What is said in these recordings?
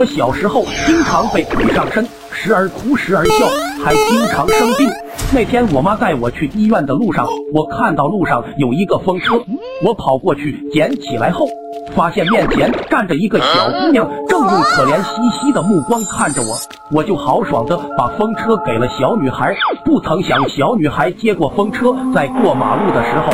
我小时候经常被鬼上身，时而哭时而笑，还经常生病。那天我妈带我去医院的路上，我看到路上有一个风车，我跑过去捡起来后，发现面前站着一个小姑娘，正用可怜兮兮的目光看着我，我就豪爽的把风车给了小女孩。不曾想，小女孩接过风车，在过马路的时候，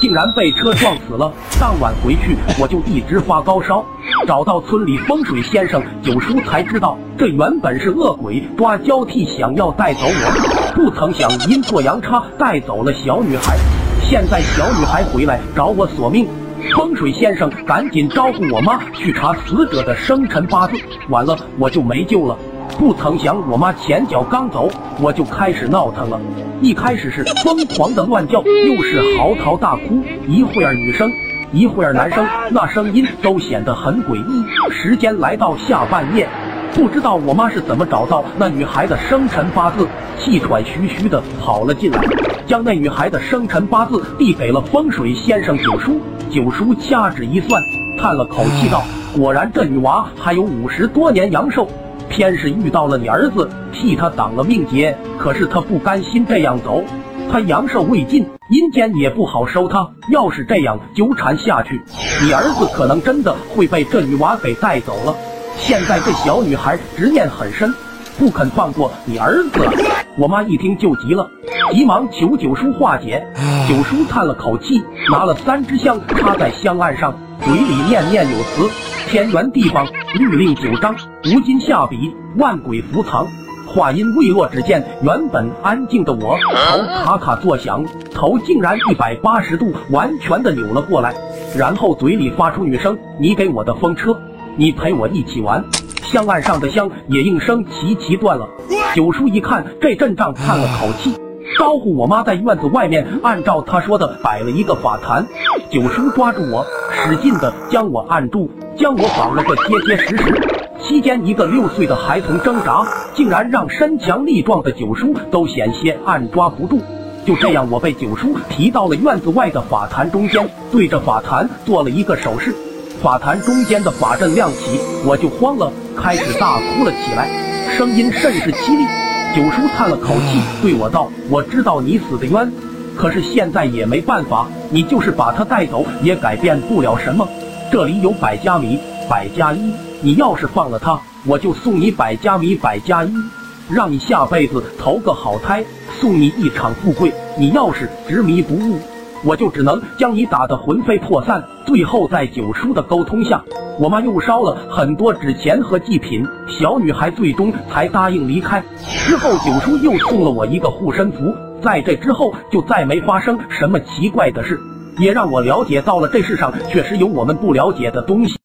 竟然被车撞死了。当晚回去，我就一直发高烧。找到村里风水先生九叔，才知道这原本是恶鬼抓交替，想要带走我。不曾想阴错阳差带走了小女孩。现在小女孩回来找我索命，风水先生赶紧招呼我妈去查死者的生辰八字，晚了我就没救了。不曾想我妈前脚刚走，我就开始闹腾了。一开始是疯狂的乱叫，又是嚎啕大哭，一会儿女生。一会儿，男生那声音都显得很诡异。时间来到下半夜，不知道我妈是怎么找到那女孩的生辰八字，气喘吁吁的跑了进来，将那女孩的生辰八字递给了风水先生九叔。九叔掐指一算，叹了口气道：“果然这女娃还有五十多年阳寿，偏是遇到了你儿子，替他挡了命劫。可是他不甘心这样走。”他阳寿未尽，阴间也不好收他。要是这样纠缠下去，你儿子可能真的会被这女娃给带走了。现在这小女孩执念很深，不肯放过你儿子。我妈一听就急了，急忙求九叔化解。九叔叹了口气，拿了三支香插在香案上，嘴里念念有词：天圆地方，律令九章，无今下笔，万鬼伏藏。话音未落，只见原本安静的我头咔咔作响，头竟然一百八十度完全的扭了过来，然后嘴里发出女声：“你给我的风车，你陪我一起玩。”香案上的香也应声齐齐断了。九叔一看这阵仗，叹了口气，招呼我妈在院子外面按照她说的摆了一个法坛。九叔抓住我，使劲的将我按住，将我绑了个结结实实。期间，一个六岁的孩童挣扎，竟然让身强力壮的九叔都险些按抓不住。就这样，我被九叔提到了院子外的法坛中间，对着法坛做了一个手势。法坛中间的法阵亮起，我就慌了，开始大哭了起来，声音甚是凄厉。九叔叹了口气，对我道：“我知道你死的冤，可是现在也没办法，你就是把他带走，也改变不了什么。这里有百家米，百家衣。”你要是放了他，我就送你百家米百家衣，让你下辈子投个好胎，送你一场富贵。你要是执迷不悟，我就只能将你打得魂飞魄散。最后在九叔的沟通下，我妈又烧了很多纸钱和祭品，小女孩最终才答应离开。之后九叔又送了我一个护身符，在这之后就再没发生什么奇怪的事，也让我了解到了这世上确实有我们不了解的东西。